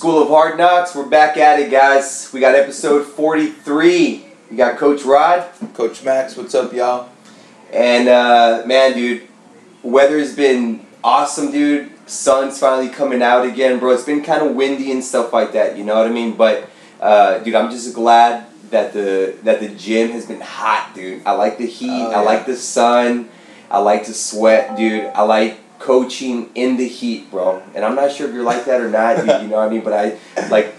School of Hard Knocks. We're back at it, guys. We got episode 43. We got Coach Rod. Coach Max, what's up, y'all? And, uh, man, dude, weather's been awesome, dude. Sun's finally coming out again, bro. It's been kind of windy and stuff like that, you know what I mean? But, uh, dude, I'm just glad that the that the gym has been hot, dude. I like the heat. Oh, I like the sun. I like to sweat, dude. I like coaching in the heat, bro. And I'm not sure if you're like that or not, dude. You know what I mean? But I like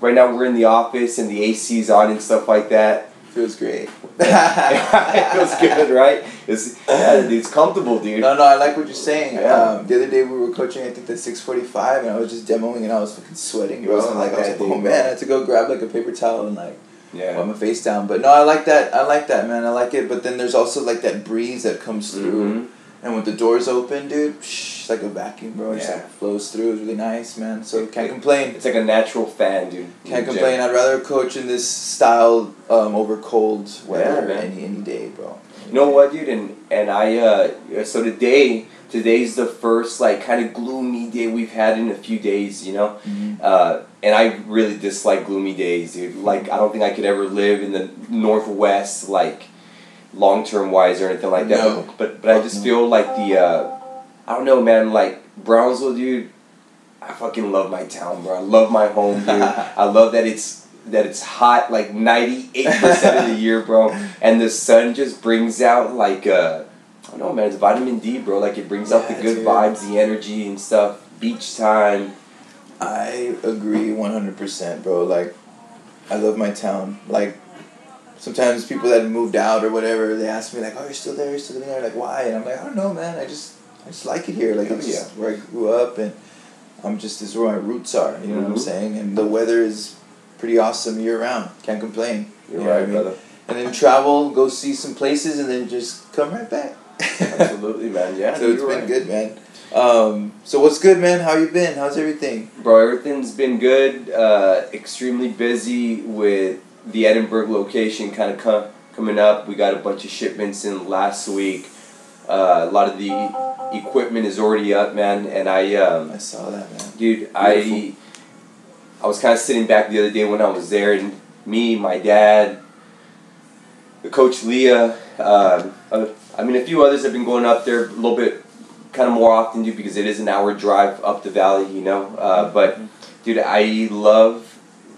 right now we're in the office and the AC's on and stuff like that. Feels great. it feels good, right? It's yeah, it's comfortable, dude. No, no, I like what you're saying. Yeah. Um, the other day we were coaching, I think the 645, and I was just demoing and I was fucking sweating, It bro. wasn't And, like I was that, like, oh man, I had to go grab like a paper towel and like Yeah. wipe my face down. But no, I like that. I like that, man. I like it. But then there's also like that breeze that comes through. Mhm. And with the doors open, dude, it's like a vacuum, bro. It just Yeah. like flows through. It's really nice, man. So can't complain. It's like a natural fan, dude. Can't complain. I'd rather coach in this style um, over cold weather Yeah, any any day, bro. You know what, dude? And and I uh so today today's the first like kind of gloomy day we've had in a few days, you know. Mhm. Uh, and I really dislike gloomy days, dude. Like I don't think I could ever live in the northwest, like long term wise or anything like that. No. But but I just feel like the uh, I don't know, man. Like Brownsville, dude. I fucking love my town, bro. I love my home, dude. I love that it's that it's hot like ninety eight percent of the year, bro. And the sun just brings out like uh, I don't know, man. It's vitamin D, bro. Like it brings out the good dude. vibes, the energy and stuff. Beach time. I agree one hundred percent, bro. Like, I love my town. Like, sometimes people that moved out or whatever, they ask me like, "Oh, you're still there? You're still living there?" Like, why? And I'm like, I don't know, man. I just, I just like it here. Like, it's just where I grew up, and I'm just this is where my roots are. You know what I'm Mhm. saying? And the weather is pretty awesome year round. Can't complain. You're You know right, I mean? brother. And then travel, go see some places, and then just come right back. Absolutely, man. Yeah. so it's been right. good, man. Um, so what's good, man? How you been? How's everything? Bro, everything's been good. Uh, extremely busy with the Edinburg location kind of com- coming up. We got a bunch of shipments in last week. Uh, a lot of the equipment is already up, man. And I, um, I saw that, man. dude, I, Beautiful. I was kind of sitting back the other day when I was there, and me, my dad, the coach Leah, um, uh, I mean, a few others have been going up there a little bit, kind of more often, dude, because it is an hour drive up the valley, you know. Uh, but, dude, I love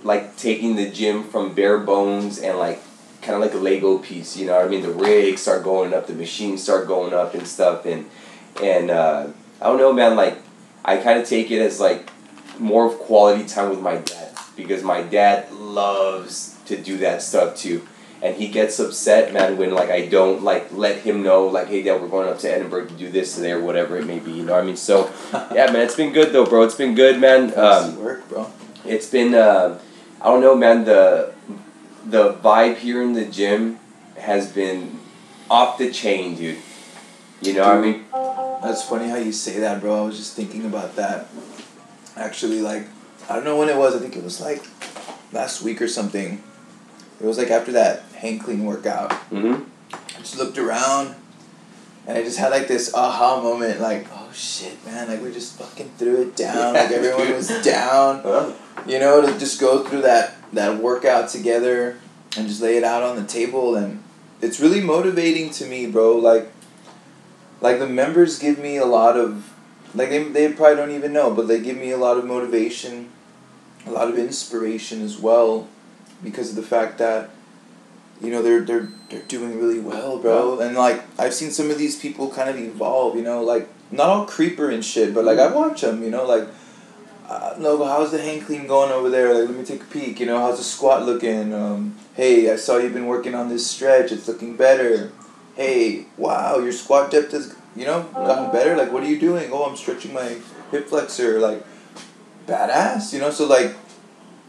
like taking the gym from bare bones and like kind of like a Lego piece, you know what I mean? The rigs start going up, the machines start going up and stuff, and and uh, I don't know, man. Like, I kind of take it as like more of quality time with my dad because my dad loves to do that stuff too. And he gets upset, man, when like I don't like let him know, like, hey, dad, we're going up to Edinburg to do this today or whatever it may be. You know what I mean? So, yeah, man, it's been good though, bro. It's been good, man. Um, work, bro. it's been uh, I don't know, man. The the vibe here in the gym has been off the chain, dude. You know what I mean? That's funny how you say that, bro. I was just thinking about that. Actually, like, I don't know when it was. I think it was like last week or something. It was like after that hang clean workout. Mm-hmm. I just looked around, and I just had like this aha moment. Like, shit, man! Like we just fucking threw it down. Like everyone was down. Huh? you know, to just go through that that workout together and just lay it out on the table and it's really motivating to me, bro. Like like the members give me a lot of like they they probably don't even know, but they give me a lot of motivation, a lot of inspiration as well because of the fact that you know they're they're they're doing really well, bro. And like I've seen some of these people kind of evolve, you know, like not all creeper and shit, but like I watch them, you know, like uh, no, how's the hang clean going over there? Like, let me take a peek. You know, how's the squat looking? Um, hey, I saw you've been working on this stretch. It's looking better. Hey, wow, your squat depth has, you know, gotten better. Like, what are you doing? Oh, I'm stretching my hip flexor. Like, badass. You know, so like,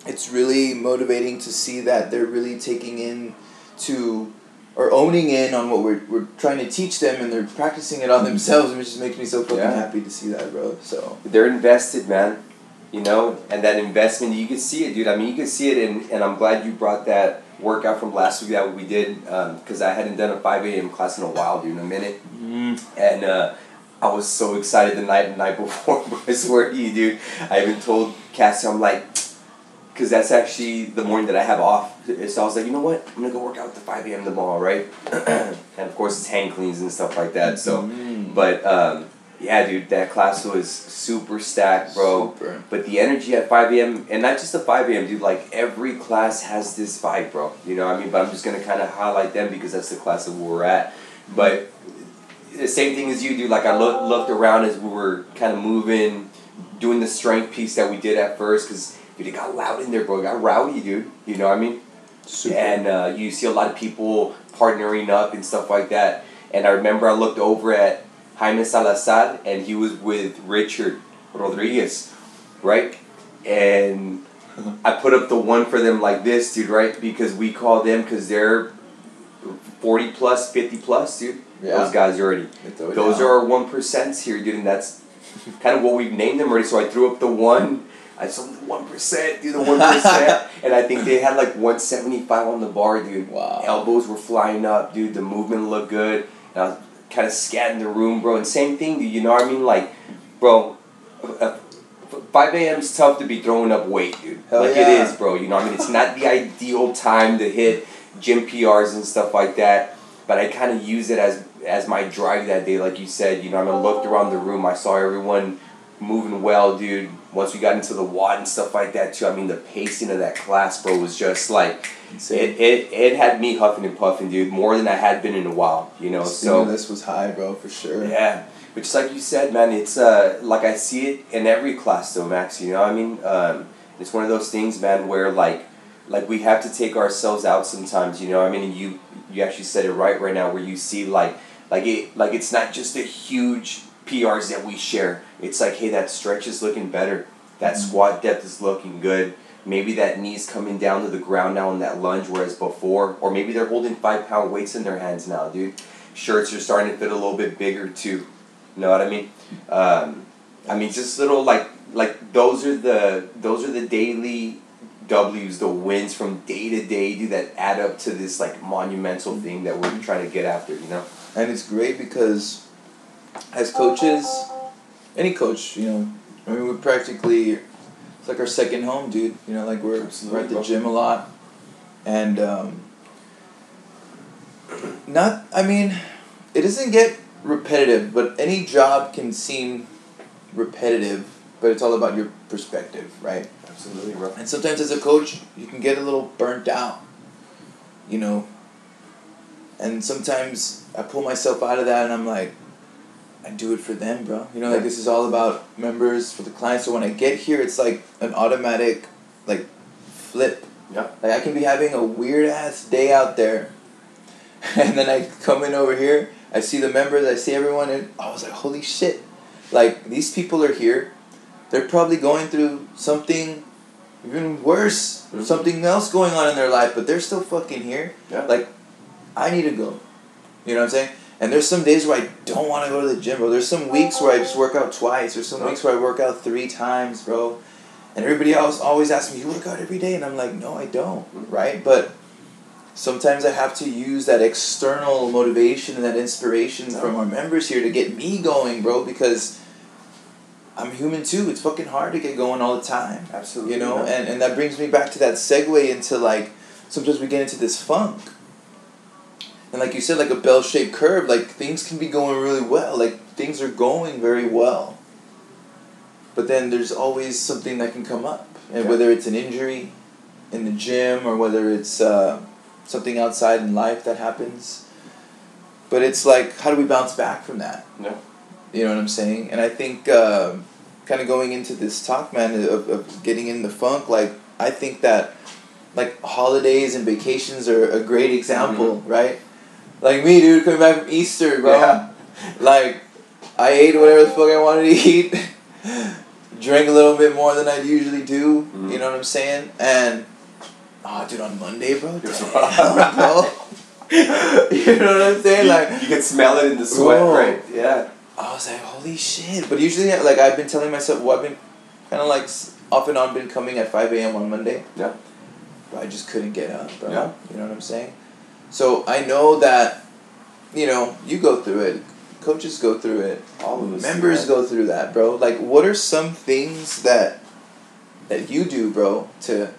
it's really motivating to see that they're really taking in to or owning in on what we're, we're trying to teach them and they're practicing it on themselves which just makes me so fucking Yeah. happy to see that bro so They're invested, man. You know, and that investment, you can see it, dude. I mean, you can see it, and, and I'm glad you brought that workout from last week that we did, because I hadn't done a 5 a.m. class in a while, dude, in a minute. mm. And uh, I was so excited the night the night before. I swear to you, dude. I even told Cassie, I'm like, because that's actually the morning that I have off. So I was like, you know what? I'm gonna go work out at the five a.m. tomorrow, right? and of course, it's hang cleans and stuff like that. So, Mm. but um, yeah, dude, that class was super stacked, bro. Super. But the energy at 5 a.m. and not just the 5 a.m. dude, like every class has this vibe, bro. You know what I mean? But I'm just gonna kind of highlight them because that's the class that we're at. But the same thing as you, dude. Like I looked looked around as we were kind of moving, doing the strength piece that we did at first, because dude, it got loud in there, bro. It got rowdy, dude. You know what I mean? Super. And uh, you see a lot of people partnering up and stuff like that. And I remember I looked over at Jaime Salazar, and he was with Richard Rodriguez, right? And I put up the one for them like this, dude, right? Because we call them because they're 40 plus, 50 plus, dude. Yeah. Those guys already. Those down. are our one here, dude, and that's kind of what we've named them already. So I threw up the one. I saw the one percent, dude, the one percent, and I think they had like one seventy five on the bar, dude. Wow. Elbows were flying up, dude. The movement looked good. And I was kind of scanning the room, bro. And same thing, dude. You know what I mean? Like, bro, uh, five is tough to be throwing up weight, dude. Hell like yeah. it is, bro. You know what I mean? It's not the ideal time to hit gym PRs and stuff like that. But I kind of use it as as my drive that day, like you said. You know, I mean, I looked around the room. I saw everyone moving well, dude. Once we got into the WOD and stuff like that too, I mean, the pacing of that class, bro, was just like it. It it had me huffing and puffing, dude, more than I had been in a while. You know, so this was high, bro, for sure. yeah, but just like you said, man, it's uh like I see it in every class though, Max. You know, what I mean, um, it's one of those things, man, where like like we have to take ourselves out sometimes. You know, what I mean, and you you actually said it right right now, where you see like like it like it's not just a huge PRs that we share. It's like, hey, that stretch is looking better. That Mhm. squat depth is looking good. Maybe that knee's coming down to the ground now in that lunge, whereas before, or maybe they're holding five pound weights in their hands now, dude. Shirts are starting to fit a little bit bigger too. You know what I mean? Um, I mean, just little like like those are the those are the daily W's, the wins from day to day, dude, that add up to this like monumental thing that we're trying to get after. You know? And it's great because as coaches, any coach, you know, I mean, we're practically, it's like our second home, dude. You know, like we're, we're at the gym a lot. And, um, not, I mean, it doesn't get repetitive, but any job can seem repetitive, but it's all about your perspective, right? Absolutely, bro. And sometimes as a coach, you can get a little burnt out, you know. And sometimes I pull myself out of that and I'm like, I do it for them, bro. You know, like this is all about members for the client. So when I get here, it's like an automatic, like, flip. Yeah. Like I can be having a weird ass day out there, and then I come in over here. I see the members. I see everyone, and I was like, holy shit! Like these people are here. They're probably going through something even worse, Mhm. something else going on in their life, but they're still fucking here. Yeah. Like, I need to go. You know what I'm saying? And there's some days where I don't want to go to the gym, bro. There's some weeks where I just work out twice. There's some weeks where I work out three times, bro. And everybody else always asks me, "You work out every day?" And I'm like, "No, I don't." Right? But sometimes I have to use that external motivation and that inspiration from our members here to get me going, bro. Because I'm human too. It's fucking hard to get going all the time. Absolutely. You know, yeah. and, and that brings me back to that segue into like sometimes we get into this funk. And like you said, like a bell shaped curve, like things can be going really well. Like things are going very well. But then there's always something that can come up. And whether it's an injury in the gym or whether it's uh, something outside in life that happens. But it's like, how do we bounce back from that? Yeah. You know what I'm saying? And I think, uh, kind of going into this talk, man, of, of getting in the funk, like, I think that, like, holidays and vacations are a great example, right? Like me, dude, coming back from Easter, bro. Yeah. Like, I ate whatever the fuck I wanted to eat, drank a little bit more than I usually do, Mhm. you know what I'm saying? And, oh, dude, on Monday, bro, damn, bro. you know what I'm saying? you, Like, you can smell it in the sweat, Whoa. right? Yeah. I was like, holy shit. But usually, like, I've been telling myself, well, I've been kind of like off and on been coming at 5 a.m. on Monday. Yeah. But I just couldn't get up, bro. Yeah. You know what I'm saying? So I know that, you know, you go through it. coaches go through it. All of us. Members go through that, bro. Like, what are some things that that you do, bro, to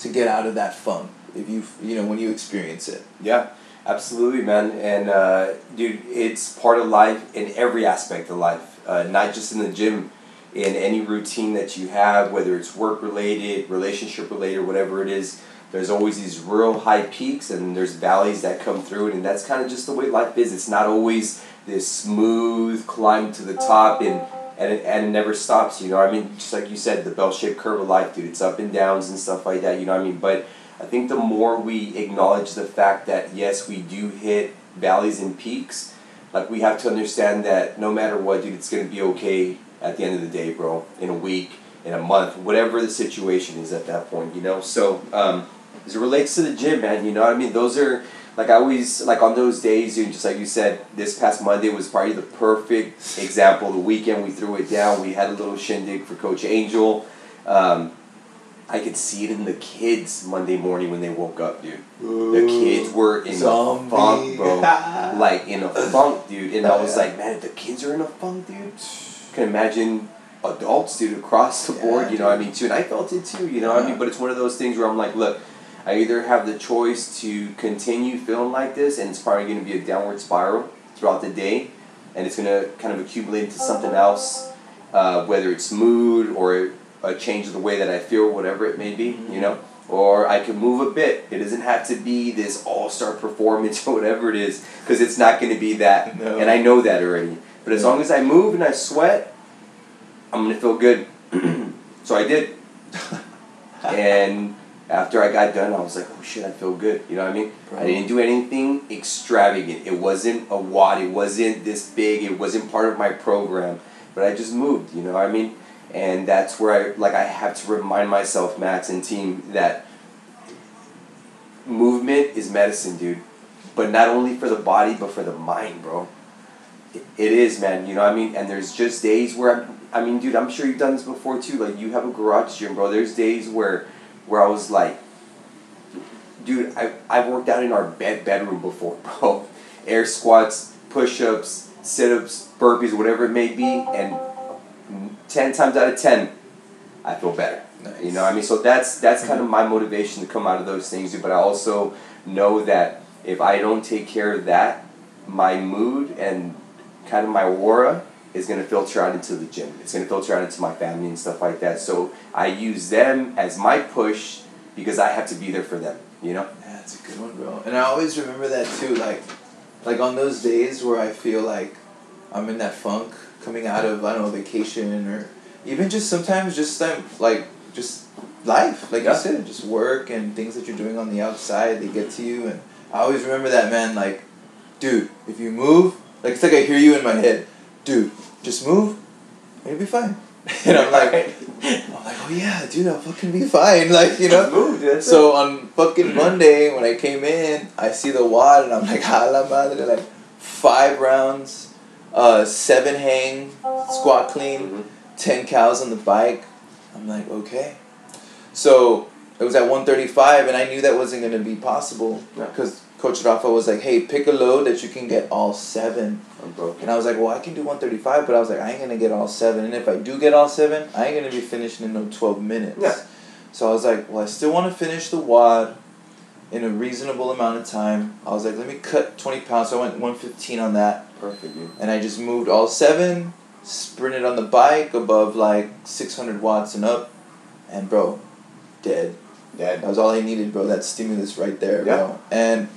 to get out of that funk? If you you know when you experience it. Yeah, absolutely, man. And uh, dude, it's part of life in every aspect of life, uh, not just in the gym. In any routine that you have, whether it's work related, relationship related, whatever it is, there's always these real high peaks and there's valleys that come through it, and that's kind of just the way life is. It's not always this smooth climb to the top and and it, and it never stops. You know, I mean, just like you said, the bell shaped curve of life, dude. It's up and downs and stuff like that. You know I mean? But I think the more we acknowledge the fact that yes, we do hit valleys and peaks, like we have to understand that no matter what, dude, it's gonna be okay at the end of the day, bro. In a week, in a month, whatever the situation is at that point, you know. So um, as it relates to the gym, man, you know what I mean. Those are like I always like on those days, dude. Just like you said, this past Monday was probably the perfect example. The weekend we threw it down. We had a little shindig for Coach Angel. Um, I could see it in the kids Monday morning when they woke up, dude. The kids were in Zombie. a funk, bro. like in a funk, dude. And I was Yeah. like, man, if the kids are in a funk, dude, can imagine adults, dude, across the Yeah, board. You know, what I mean, too. And I felt it too. You know, what I mean, but it's one of those things where I'm like, look, I either have the choice to continue feeling like this, and it's probably going to be a downward spiral throughout the day, and it's going to kind of accumulate into something else, uh, whether it's mood or a change of the way that I feel, whatever it may be, you know. Or I can move a bit. It doesn't have to be this all-star performance or whatever it is, because it's not going to be that, No. and I know that already. But as long as I move and I sweat, I'm gonna feel good. so I did. and after I got done, I was like, oh shit, I feel good. You know what I mean? I didn't do anything extravagant. It wasn't a WOD. It wasn't this big. It wasn't part of my program. But I just moved. You know what I mean? And that's where I like I have to remind myself, Max and team, that movement is medicine, dude. But not only for the body, but for the mind, bro. It- It is, man. You know what I mean? And there's just days where I'm, I mean, dude, I'm sure you've done this before too. Like you have a garage gym, bro. There's days where, where I was like, dude, I I've worked out in our bed bedroom before, bro. Air squats, push-ups, sit-ups, burpees, whatever it may be, and ten times out of ten, I feel better. Nice. You know, I mean, so that's that's kind of my motivation to come out of those things. But I also know that if I don't take care of that, my mood and kind of my aura is gonna filter out into the gym. It's gonna filter out into my family and stuff like that. So I use them as my push because I have to be there for them. You know. Yeah, that's a good one, bro. And I always remember that too, like, like on those days where I feel like I'm in that funk, coming out of I don't know vacation or even just sometimes just like like just life, like Yeah. you said, just work and things that you're doing on the outside. They get to you, and I always remember that man. Like, dude, if you move, like it's like I hear you in my head, dude, just move, and you'll be fine. and I'm like, I'm like, oh yeah, dude, I'll fucking be fine. Like you know. move. So on fucking Monday when I came in, I see the WOD and I'm like, a la madre, like five rounds, uh, seven hang, squat clean, Mhm. ten cals on the bike. I'm like, okay. So it was at 135 and I knew that wasn't gonna be possible because Coach Rafa was like, hey, pick a load that you can get all seven. I'm. And I was like, well, I can do 135, but I was like, I ain't gonna get all seven. And if I do get all seven, I ain't gonna be finishing in no 12 minutes. Yeah. So I was like, well, I still want to finish the WOD in a reasonable amount of time. I was like, let me cut 20 pounds. So I went 115 on that. Perfect, dude. And I just moved all seven, sprinted on the bike above like 600 watts and up. And bro, dead. Dad. That was all I needed, bro. That stimulus right there, Yeah. bro. And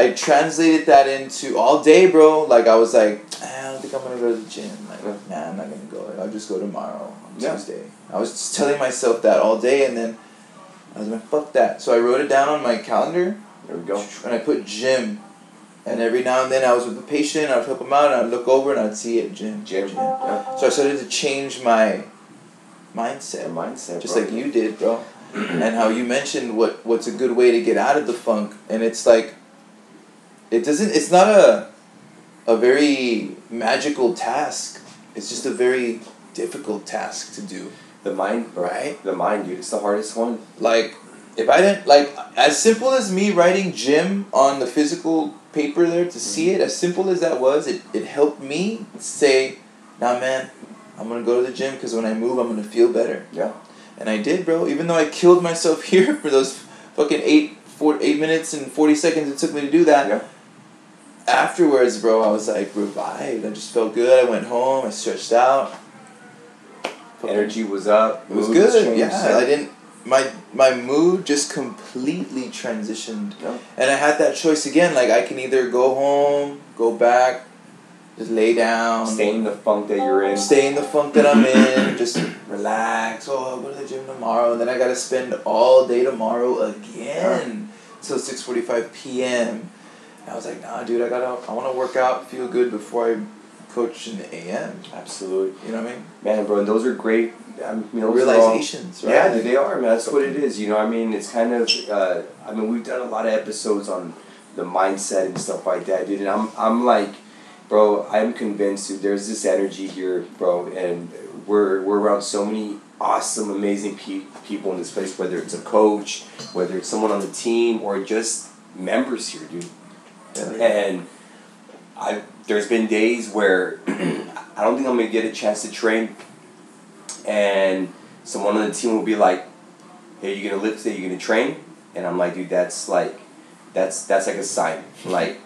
I translated that into all day, bro. Like I was like, "Ah, I don't think I'm gonna go to the gym. Like, nah, I'm not gonna go. I'll just go tomorrow on Yeah. Tuesday. I was just telling myself that all day, and then I was like, fuck that. So I wrote it down on my calendar, There we go. and I put gym. And every now and then I was with the patient, I'd help him out, and I'd look over and I'd see it, gym, Gym. gym. Yeah. So I started to change my The mindset mindset. just bro. like you did, bro. and how you mentioned what what's a good way to get out of the funk, and it's like, it doesn't. It's not a, a very magical task. It's just a very difficult task to do. The mind. Right. The mind, dude. It's the hardest one. Like, if I didn't like as simple as me writing gym on the physical paper there to see mm-hmm. it, as simple as that was, it, it helped me say, nah man, I'm gonna go to the gym because when I move I'm gonna feel better. Yeah. And I did, bro. Even though I killed myself here for those fucking eight four eight minutes and forty seconds it took me to do that. Yeah. Afterwards, bro, I was like revived. I just felt good. I went home. I stretched out. Energy was up. It was good. changed, Yeah, I didn't. My my mood just completely transitioned, Yeah. and I had that choice again. Like I can either go home, go back, just lay down, Stay in the funk that you're in. stay in the funk that I'm in, just relax. Oh, I'll go to the gym tomorrow. And then I gotta spend all day tomorrow again till six forty five p.m. I was like, nah, dude, I gotta. I want to work out, feel good before I coach in the a.m. Absolutely. You know what I mean? Man, bro, and those are great. I mean, are all- Realizations, right? Yeah, they are, man. That's what it is. You know, I mean, it's kind of. Uh, I mean, we've done a lot of episodes on the mindset and stuff like that, dude. And I'm, I'm like, bro, I'm convinced, dude. There's this energy here, bro, and we're we're around so many awesome, amazing pe- people in this place. Whether it's a coach, whether it's someone on the team, or just members here, dude. And I there's been days where I don't think I'm gonna get a chance to train, and someone on the team will be like, "Hey, you gonna lift today? You gonna train?" And I'm like, "Dude, that's like, that's that's like a sign. Like,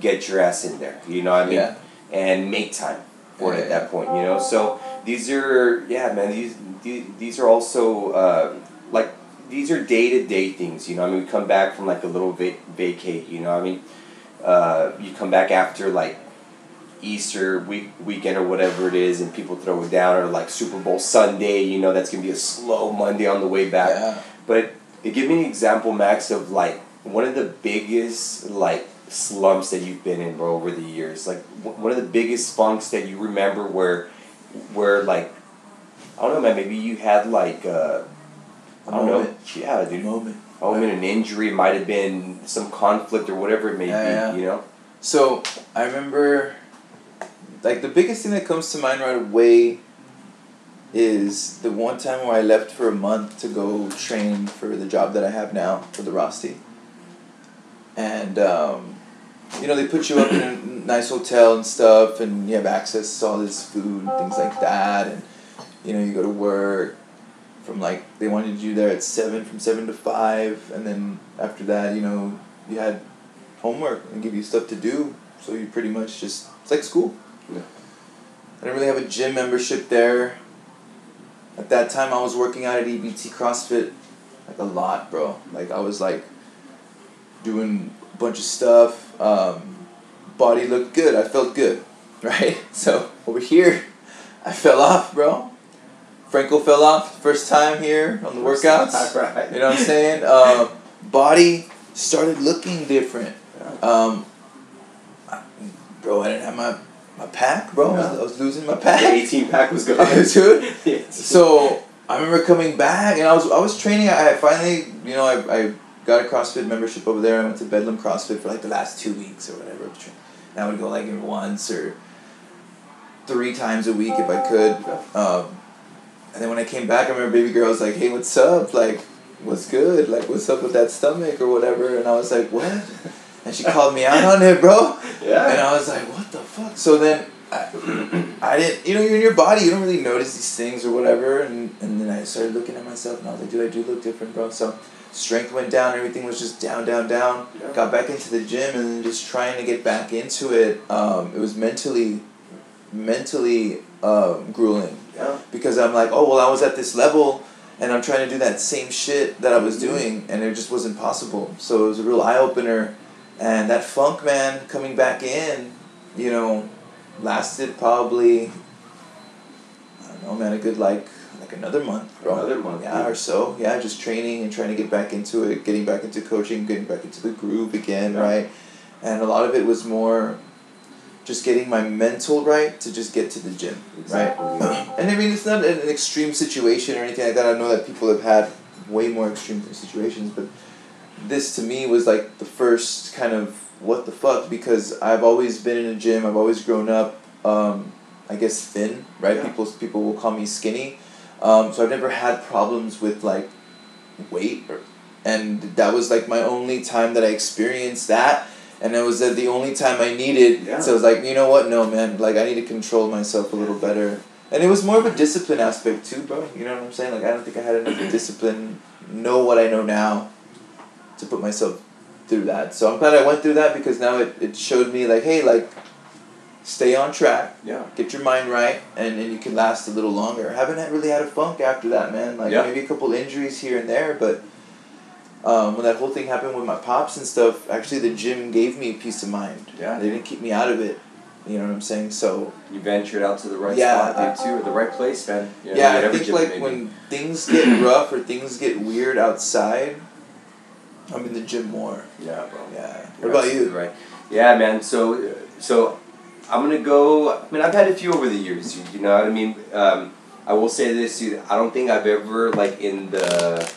get your ass in there. You know what I mean? Yeah. And make time for it at that point. You know. So these are yeah, man. These these, these are also uh, like these are day to day things. You know. I mean, we come back from like a little va- vacate. You know. what I mean uh, you come back after like Easter week weekend or whatever it is, and people throw it down, or like Super Bowl Sunday. You know that's gonna be a slow Monday on the way back. Yeah. But give me an example, Max, of like one of the biggest like slumps that you've been in, bro, over the years. Like w- one of the biggest funks that you remember where, where like, I don't know, man. Maybe you had like, uh, I don't moment. know, yeah, dude. moment. I an injury might have been some conflict or whatever it may Yeah, be. You know. So I remember, like the biggest thing that comes to mind right away is the one time where I left for a month to go train for the job that I have now for the Rosti. And um, you know they put you up in a nice hotel and stuff, and you have access to all this food and things like that, and you know you go to work from like they wanted you there at seven from seven to five, and then after that you know you had homework and give you stuff to do. So you pretty much just it's like school. Yeah. I didn't really have a gym membership there. At that time, I was working out at EBT CrossFit, like a lot, bro. Like I was like doing a bunch of stuff. Um, body looked good. I felt good, right? So over here, I fell off, bro. Franco fell off first time here on the workouts. right. You know what I'm saying? Um, body started looking different. Um, bro, I didn't have my, my pack, bro. I, was, I was losing my The pack. 18 pack was gone. Dude. Yes. So I remember coming back, and I was I was training. I finally, you know, I, I got a CrossFit membership over there. I went to Bedlam CrossFit for like the last two weeks or whatever. And I would go like once or three times a week if I could. Um, and then when I came back, I remember baby girl was like, "Hey, what's up? Like, what's good? Like, what's up with that stomach or whatever?" And I was like, "What?" And she called me out on it, bro. Yeah. And I was like, what the fuck? So then I, I didn't, you know, you're in your body, you don't really notice these things or whatever. And, and then I started looking at myself and I was like, dude, I do look different, bro. So strength went down, everything was just down, down, down. Yeah. Got back into the gym and then just trying to get back into it. Um, it was mentally, mentally um, grueling Yeah. because I'm like, oh, well, I was at this level and I'm trying to do that same shit that I was mm-hmm. doing and it just wasn't possible. So it was a real eye opener. And that funk, man, coming back in, you know, lasted probably, I don't know, man, a good like, like another month, bro. Another month, Yeah, yeah. or so. Yeah, just training and trying to get back into it, getting back into coaching, getting back into the groove again, Yeah. right? And a lot of it was more just getting my mental right to just get to the gym, Exactly. right? and I mean, it's not an extreme situation or anything like that. I know that people have had way more extreme situations, but this to me was like the first kind of what the fuck because I've always been in a gym. I've always grown up, um, I guess thin, right? Yeah. People people will call me skinny, um, so I've never had problems with like weight or and that was like my only time that I experienced that. And it was uh, the only time I needed. Yeah. So I was like, you know what? No, man. Like I need to control myself a little better. And it was more of a discipline aspect too, bro. You know what I'm saying? Like I don't think I had enough discipline, know what I know now, to put myself through that. So I'm glad I went through that because now it, it showed me like, hey, like, stay on track, Yeah. get your mind right, and, and you can last a little longer. I haven't really had a funk after that, man. Like Yeah. maybe a couple injuries here and there, but um, when that whole thing happened with my pops and stuff, actually the gym gave me peace of mind. Yeah. They didn't keep me out of it. You know what I'm saying? So You ventured out to the right Yeah, spot, dude, too, or the right place, man. You know, yeah, I think like may be. when things get rough or things get weird outside, I'm in the gym more. Yeah, bro. Yeah. What about you? Right. Yeah, man. So, so I'm gonna go. I mean, I've had a few over the years. dude, You know what I mean? Um, I will say this, dude. I don't think I've ever like in the.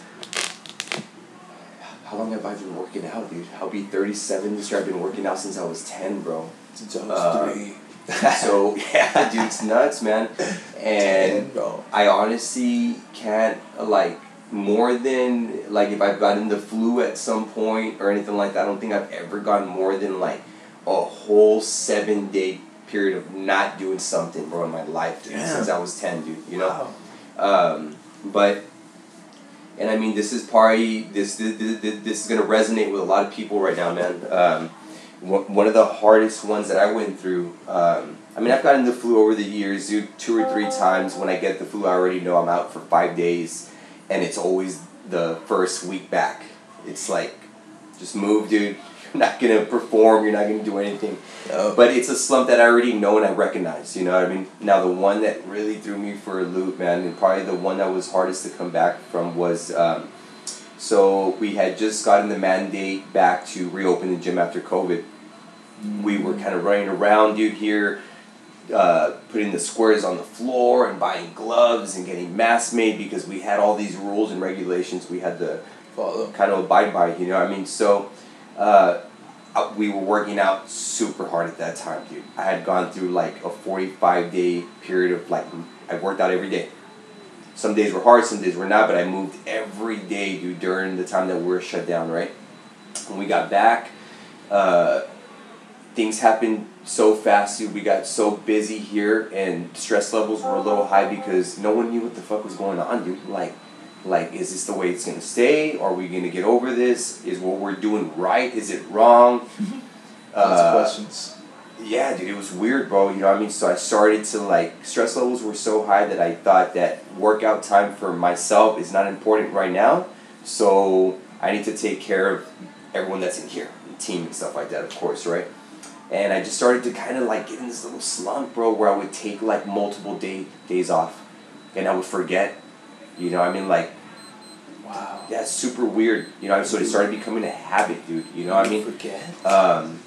How long have I been working out, dude? I'll be 37 this year. I've been working out since I was 10, bro. Since I was Uh, three. So yeah, dude, it's nuts, man. And. I honestly can't like more than like if I've gotten the flu at some point or anything like that. I don't think I've ever gotten more than like a whole seven day period of not doing something, bro, in my life dude, since I was ten, dude. You know. Wow. Um, but, and I mean, this is probably this, this this this is gonna resonate with a lot of people right now, man. Um, one of the hardest ones that I went through. Um, I mean, I've gotten the flu over the years, dude, two or three times. When I get the flu, I already know I'm out for five days, and it's always the first week back. It's like, just move, dude. Not gonna perform. You're not gonna do anything. But it's a slump that I already know and I recognize, you know what I mean? Now, the one that really threw me for a loop, man, and probably the one that was hardest to come back from was um, so we had just gotten the mandate back to reopen the gym after COVID. We were kind of running around, dude, here, uh, putting the squares on the floor and buying gloves and getting masks made because we had all these rules and regulations we had to follow. kind of abide by, you know what I mean? So, uh, we were working out super hard at that time, dude. I had gone through like a 45 day period of like, I worked out every day. Some days were hard, some days were not, but I moved every day, dude, during the time that we were shut down, right? When we got back, uh, things happened so fast, dude. We got so busy here, and stress levels were a little high because no one knew what the fuck was going on, dude. Like, like, is this the way it's gonna stay? Are we gonna get over this? Is what we're doing right? Is it wrong? Uh, questions. yeah, dude, it was weird, bro. You know what I mean? So I started to like stress levels were so high that I thought that workout time for myself is not important right now. So I need to take care of everyone that's in here, the team and stuff like that, of course, right? And I just started to kind of like get in this little slump, bro, where I would take like multiple day days off, and I would forget. You know, I mean, like Wow. that's super weird. You know, I so it started becoming a habit, dude. You know what I mean? Forget. Um,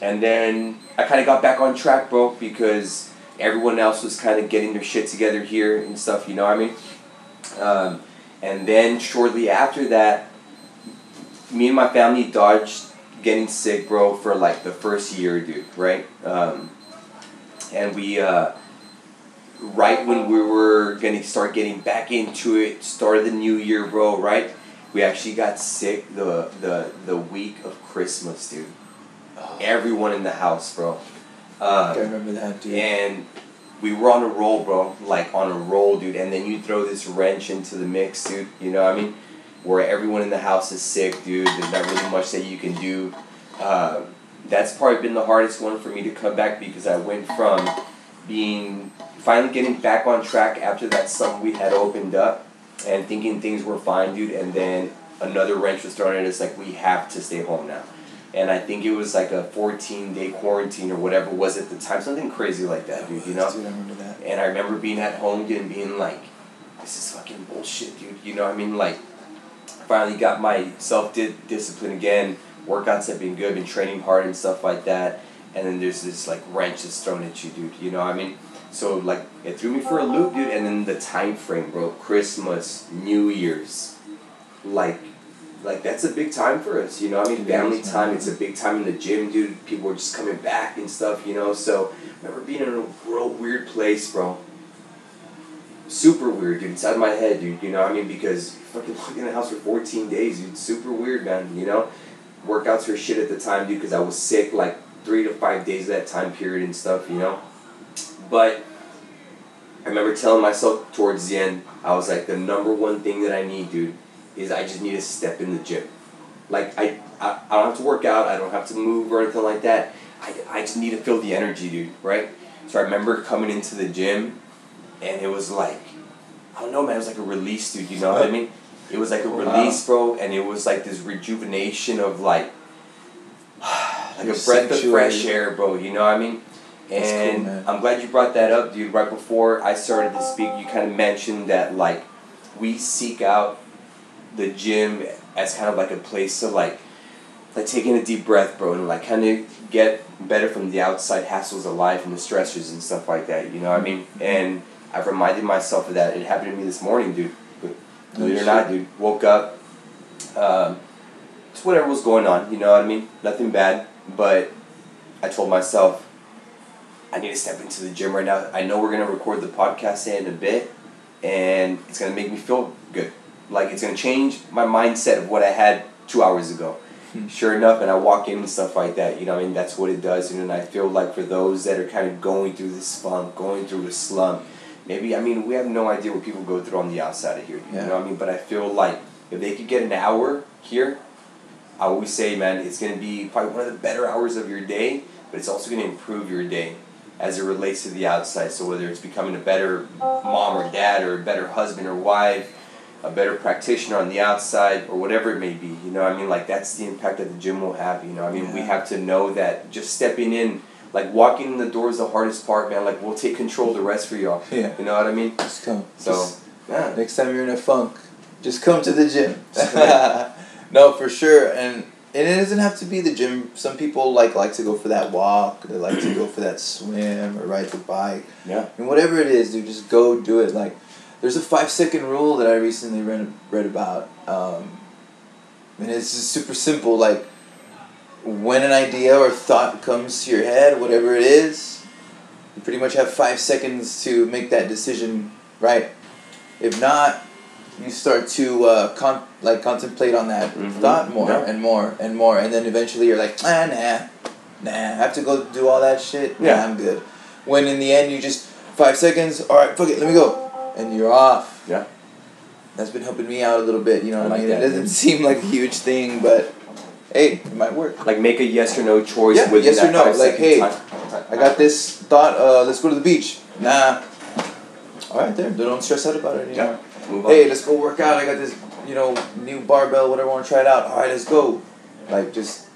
and then I kind of got back on track, bro, because everyone else was kind of getting their shit together here and stuff, you know what I mean? Um, and then shortly after that, me and my family dodged getting sick, bro, for like the first year, dude, right? Um, and we, uh, right when we were gonna start getting back into it, start of the new year, bro, right? We actually got sick the the the week of Christmas, dude. Oh, Everyone in the house, bro. I Uh, remember that, dude. and we were on a roll, bro. Like on a roll, dude. And then you throw this wrench into the mix, dude. You know what I mean? Where everyone in the house is sick, dude. There's not really much that you can do. Uh, that's probably been the hardest one for me to come back because I went from being finally getting back on track after that summer we had opened up and thinking things were fine, dude. And then another wrench was thrown at us like we have to stay home now. And I think it was like a 14 day quarantine or whatever was at the time, something crazy like that, dude. You know. Dude, I remember that. And I remember being at home dude, and being like, this is fucking bullshit, dude. You know what I mean? Like, finally got my self discipline again. Workouts have been good, been training hard and stuff like that. And then there's this like wrench that's thrown at you, dude. You know what I mean? So like it threw me for a loop, dude. And then the time frame, bro. Christmas, New Year's, like, like that's a big time for us. You know I mean? Family time. It's a big time in the gym, dude. People are just coming back and stuff. You know. So I remember being in a real weird place, bro. super weird, dude. Inside of my head, dude. You know what I mean? Because fucking living in the house for 14 days, dude. Super weird, man. You know? Workouts were shit at the time, dude, because I was sick like three to five days of that time period and stuff, you know? But I remember telling myself towards the end, I was like, the number one thing that I need, dude, is I just need to step in the gym. Like, I, I, I don't have to work out, I don't have to move or anything like that. I, I just need to feel the energy, dude, right? So I remember coming into the gym, and it was like, I don't know, man, it was like a release, dude, you know what I mean? It was like a release, bro, and it was like this rejuvenation of like, like a breath of fresh air, bro, you know what I mean? And cool, I'm glad you brought that up, dude. Right before I started to speak, you kind of mentioned that like we seek out the gym as kind of like a place to like like taking a deep breath, bro, and like kind of get better from the outside hassles of life and the stressors and stuff like that. You know what I mean? And I've reminded myself of that. It happened to me this morning, dude. Believe it or not, dude, woke up. Um, just whatever was going on, you know what I mean? Nothing bad, but I told myself I need to step into the gym right now. I know we're gonna record the podcast in a bit, and it's gonna make me feel good. Like it's gonna change my mindset of what I had two hours ago. Hmm. Sure enough, and I walk in and stuff like that. You know, I mean that's what it does. And I feel like for those that are kind of going through this funk, going through the slump, maybe I mean we have no idea what people go through on the outside of here. You Yeah. know what I mean? But I feel like if they could get an hour here, I always say, man, it's gonna be probably one of the better hours of your day, but it's also gonna improve your day as it relates to the outside. So whether it's becoming a better mom or dad or a better husband or wife, a better practitioner on the outside or whatever it may be, you know, what I mean, like that's the impact that the gym will have. You know, I mean, we have to know that just stepping in, like walking in the door is the hardest part, man. Like we'll take control of the rest for y'all. Yeah. You know what I mean? Just come. So, Just- yeah. next time you're in a funk, just come to the gym. No, for sure, and and it doesn't have to be the gym. Some people like like to go for that walk. They like to go for that swim or ride the bike. Yeah. And whatever it is, dude, just go do it. Like, there's a five second rule that I recently read read about, um, and it's just super simple. Like, when an idea or thought comes to your head, whatever it is, you pretty much have five seconds to make that decision. Right. If not, you start to uh, con- like contemplate on that Mhm. thought more Yeah. and more and more, and then eventually you're like, ah, nah, nah, I have to go do all that shit. Yeah. Nah, I'm good. When in the end you just five seconds, all right, fuck it, let me go, and you're off. Yeah. That's been helping me out a little bit. You know I what I like mean? that, it doesn't seem like a huge thing, but hey, it might work. Like make a yes or no choice Yeah, yes or no. Like, hey, time- I got this thought. Uh, let's go to the beach. Nah. All right, there. Don't stress out about it anymore. On. Hey, let's go work out. I got this, you know, new barbell, whatever. I want to try it out. All right, let's go. Like just,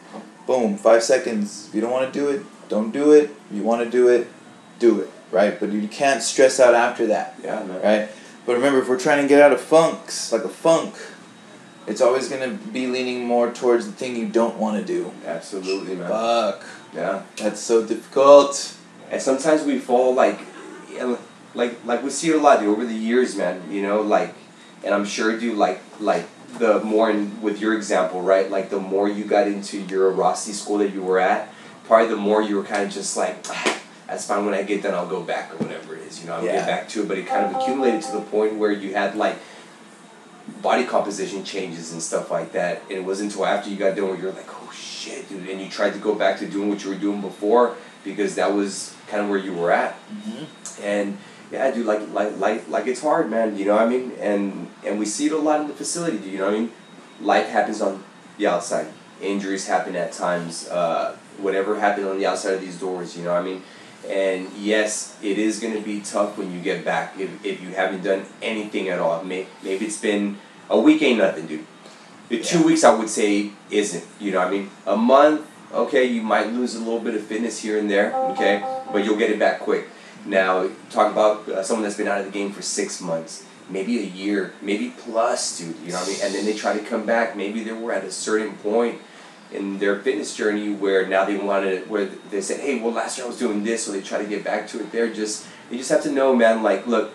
boom, five seconds. If you don't want to do it, don't do it. If you want to do it, do it. Right, but you can't stress out after that. Yeah, man. Right, but remember, if we're trying to get out of funks, like a funk, it's always gonna be leaning more towards the thing you don't want to do. Absolutely, man. Fuck, Yeah. that's so difficult. And sometimes we fall like, like like we see it a lot dude, over the years, man. You know, like, and I'm sure, dude, like like the more in, with your example, right? Like the more you got into your Rossi school that you were at, probably the more you were kind of just like, "Ah, that's fine. When I get done, I'll go back or whatever it is. You know, I'll Yeah. get back to it. But it kind of accumulated to the point where you had like body composition changes and stuff like that. And it wasn't until after you got done where you're like, oh shit, dude, and you tried to go back to doing what you were doing before because that was kind of where you were at. Mm-hmm. And yeah, dude, like like like like it's hard, man. You know what I mean? And and we see it a lot in the facility. Do you know what I mean? Life happens on the outside. Injuries happen at times. Uh, whatever happened on the outside of these doors. You know what I mean? And yes, it is going to be tough when you get back if, if you haven't done anything at all. May, maybe it's been a week ain't nothing, dude. The two weeks I would say isn't. You know what I mean? A month, okay, you might lose a little bit of fitness here and there, okay, but you'll get it back quick. Now, talk about uh, someone that's been out of the game for six months, maybe a year, maybe plus, dude. You know what I mean? And then they try to come back. Maybe they were at a certain point in their fitness journey where now they wanted where they said, hey, well, last year I was doing this, so they try to get back to it. They're just you just have to know, man. Like, look,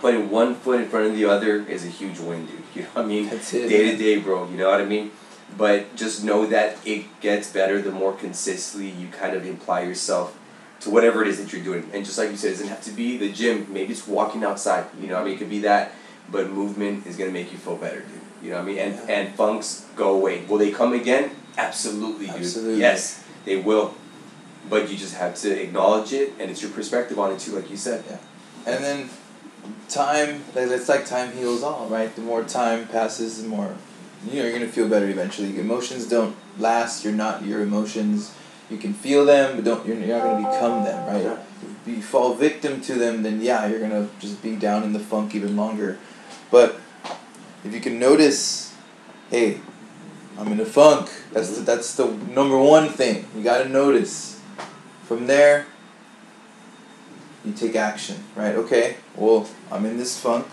putting one foot in front of the other is a huge win, dude. You know what I mean? That's it, Day to day, bro. You know what I mean? But just know that it gets better the more consistently you kind of imply yourself to whatever it is that you're doing. And just like you said, it doesn't have to be the gym. Maybe it's walking outside. You know, I mean, it could be that, but movement is gonna make you feel better, dude. You know what I mean? And Yeah. and funks go away. Will they come again? Absolutely, dude. Absolutely. Yes, they will. But you just have to acknowledge it, and it's your perspective on it too, like you said. Yeah. And then time, like, it's like time heals all, right? The more time passes, the more you know you're gonna feel better eventually. Your emotions don't last. You're not your emotions. You can feel them, but don't you're, you're not gonna become them, right? If you fall victim to them, then yeah, you're gonna just be down in the funk even longer. But if you can notice, hey, I'm in a funk. That's the, that's the number one thing. You gotta notice. From there, you take action, right? Okay, well, I'm in this funk.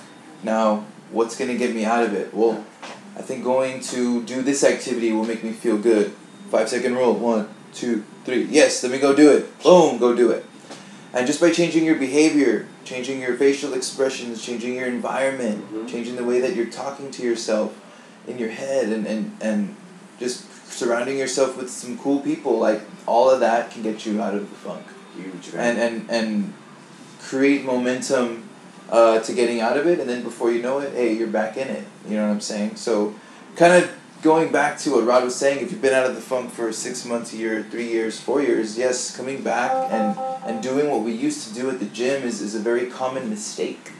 Now, what's going to get me out of it? Well, I think going to do this activity will make me feel good. Five second rule. One, two, three. Yes, let me go do it. Boom, go do it. And just by changing your behavior, changing your facial expressions, changing your environment, Mhm. changing the way that you're talking to yourself in your head, and, and, and just surrounding yourself with some cool people, like all of that can get you out of the funk Huge, and and and create momentum uh, to getting out of it, and then before you know it, hey, you're back in it. You know what I'm saying? So, kind of going back to what Rod was saying, if you've been out of the funk for six months, a year, three years, four years, yes, coming back and and doing what we used to do at the gym is, is a very common mistake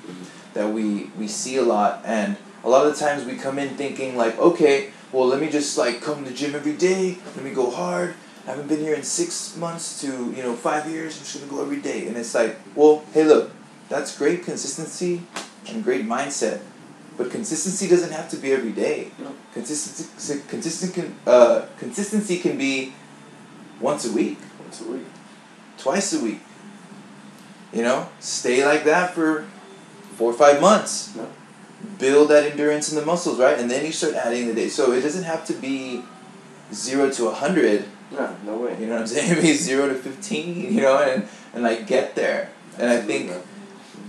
that we we see a lot, and a lot of the times we come in thinking like, okay, well, let me just like come to the gym every day, let me go hard. I haven't been here in six months to you know five years. I'm just gonna go every day, and it's like, well, hey, look, that's great consistency and great mindset, but consistency doesn't have to be every day. No. Consistency, consistent, can, uh, consistency can be once a week, Once a week. twice a week. You know, stay like that for four or five months. No. Build that endurance in the muscles, right? And then you start adding the day. So it doesn't have to be zero to a hundred. No, no way. You know what I'm saying? Maybe zero to fifteen. You know, and and like get there. And I think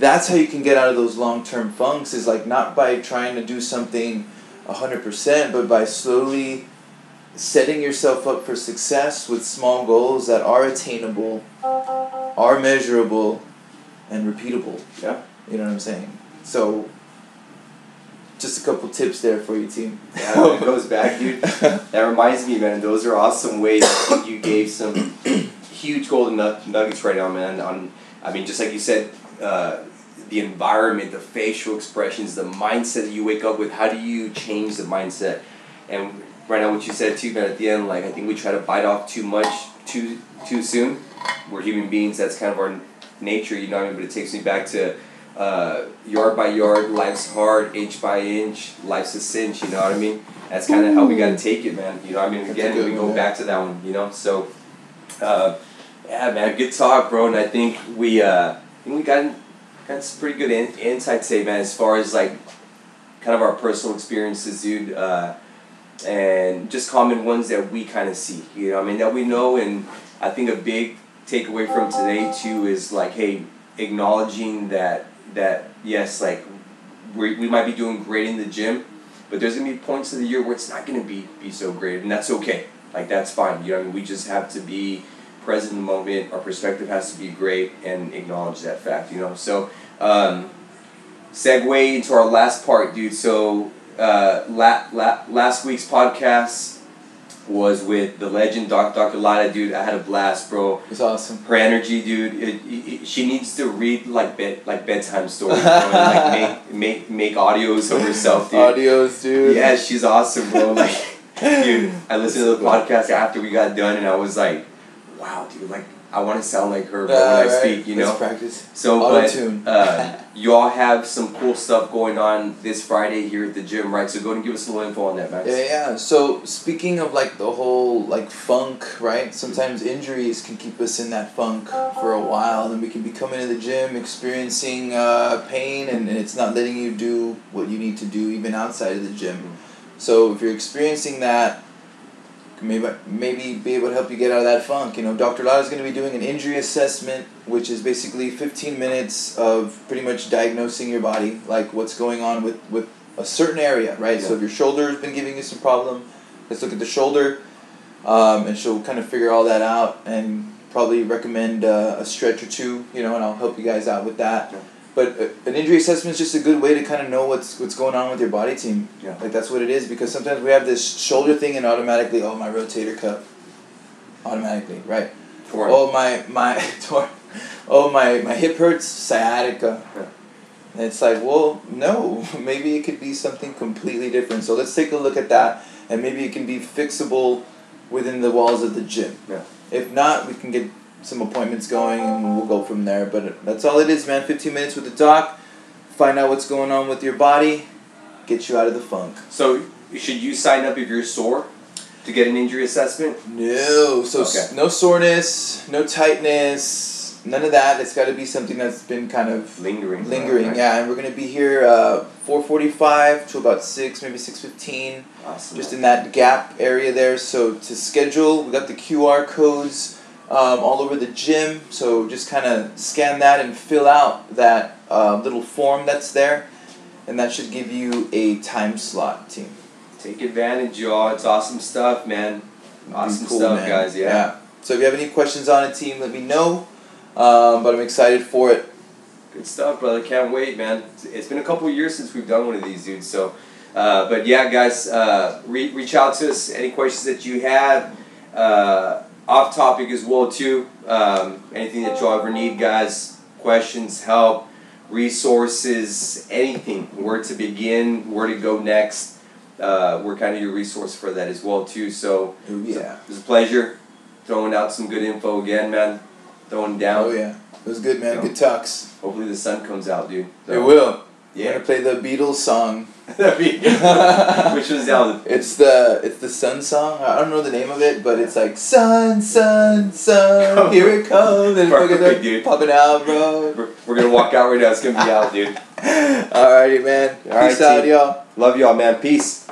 that's how you can get out of those long term funks is like not by trying to do something a hundred percent, but by slowly setting yourself up for success with small goals that are attainable, are measurable, and repeatable. Yeah. You know what I'm saying? So just a couple tips there for you team. Yeah, it goes back, dude. That reminds me, man. Those are awesome ways. You gave some huge golden nuggets right now, man. On, I mean, just like you said, uh, the environment, the facial expressions, the mindset that you wake up with. How do you change the mindset? And right now, what you said too, man. At the end, like I think we try to bite off too much too too soon. We're human beings. That's kind of our nature, you know. What I mean, but it takes me back to uh, yard by yard, life's hard, inch by inch, life's a cinch, you know what I mean? That's kind of how we gotta take it, man. You know, what I mean, again, we go back to that one, you know. So, uh, yeah, man, good talk, bro. And I think we, uh, I think we got some pretty good in- insight man. As far as like, kind of our personal experiences, dude, uh, and just common ones that we kind of see. You know, I mean, that we know, and I think a big takeaway from today too is like, hey, acknowledging that that yes, like we we might be doing great in the gym, but there's gonna be points of the year where it's not gonna be be so great, and that's okay. Like that's fine. You know, I mean, we just have to be present in the moment. Our perspective has to be great and acknowledge that fact. You know, so um, segue into our last part, dude. So uh, la- la- last week's podcast was with the legend Doc Dr. Lada, dude. I had a blast, bro It's awesome. her energy, dude. It, it, she needs to read like bed like bedtime stories, bro, and like make make make audios of herself, dude. Audios, dude. Yeah, she's awesome, bro. Like, dude, I listened to the podcast after we got done, and I was like, wow, dude. Like, I want to sound like her, Yeah, when I speak. You Let's know. practice. So, but Auto-tune. uh, you all have some cool stuff going on this Friday here at the gym, right? So go ahead and give us a little info on that, Max. Yeah, yeah. So speaking of like the whole like funk, right? Sometimes injuries can keep us in that funk for a while, and then we can be coming to the gym experiencing uh, pain, and, and it's not letting you do what you need to do even outside of the gym. So if you're experiencing that, maybe maybe be able to help you get out of that funk. You know, Dr. Lada is going to be doing an injury assessment, which is basically fifteen minutes of pretty much diagnosing your body, like what's going on with with a certain area, right? So if your shoulder has been giving you some problem, let's look at the shoulder, um, and she'll kind of figure all that out and probably recommend uh, a stretch or two, you know, and I'll help you guys out with that. Yeah. But an injury assessment is just a good way to kind of know what's what's going on with your body team. Yeah. Like that's what it is because sometimes we have this shoulder thing and automatically, oh my rotator cuff, automatically, right? Torn. Oh my my torn. Oh my my hip hurts, sciatica. Yeah. And it's like, well, no, maybe it could be something completely different. So let's take a look at that, and maybe it can be fixable within the walls of the gym. Yeah. If not, we can get some appointments going, and we'll go from there. But that's all it is, man. Fifteen minutes with the doc, find out what's going on with your body, get you out of the funk. So should you sign up if you're sore to get an injury assessment? No, so Okay. no soreness, no tightness, none of that. It's got to be something that's been kind of Lingering. lingering. right? Yeah, and we're gonna be here uh, four forty-five to about six, maybe six fifteen, Awesome. just in that gap area there. So to schedule, we got the QR codes um, all over the gym. So just kind of scan that and fill out that uh, little form that's there, and that should give you a time slot, team. Take advantage, y'all. It's awesome stuff, man. Awesome cool, stuff, man. guys. Yeah. So if you have any questions on it, team, let me know. Um, but I'm excited for it. Good stuff, brother. Can't wait, man. It's- It's been a couple years since we've done one of these, dudes. So, uh, but yeah, guys, uh, re- reach out to us. Any questions that you have, uh, off topic as well too. Um, anything that y'all ever need, guys. Questions, help, resources, anything. Where to begin, where to go next. Uh, we're kind of your resource for that as well too. So Oh yeah. it was a pleasure throwing out some good info again, man. Throwing down. Oh yeah. It was good, man. Yeah. Good talks. Hopefully the sun comes out, dude. It will. We're Yeah. gonna play the Beatles song. Which was down. It's the it's the Sun song. I don't know the name of it, but it's like Sun, Sun, Sun. Here it comes, and look at Perfect, that dude. popping out, bro. We're, we're gonna walk out right now. It's gonna be out, dude. Alrighty, man. All right, Peace out, team. y'all. Love y'all, man. Peace.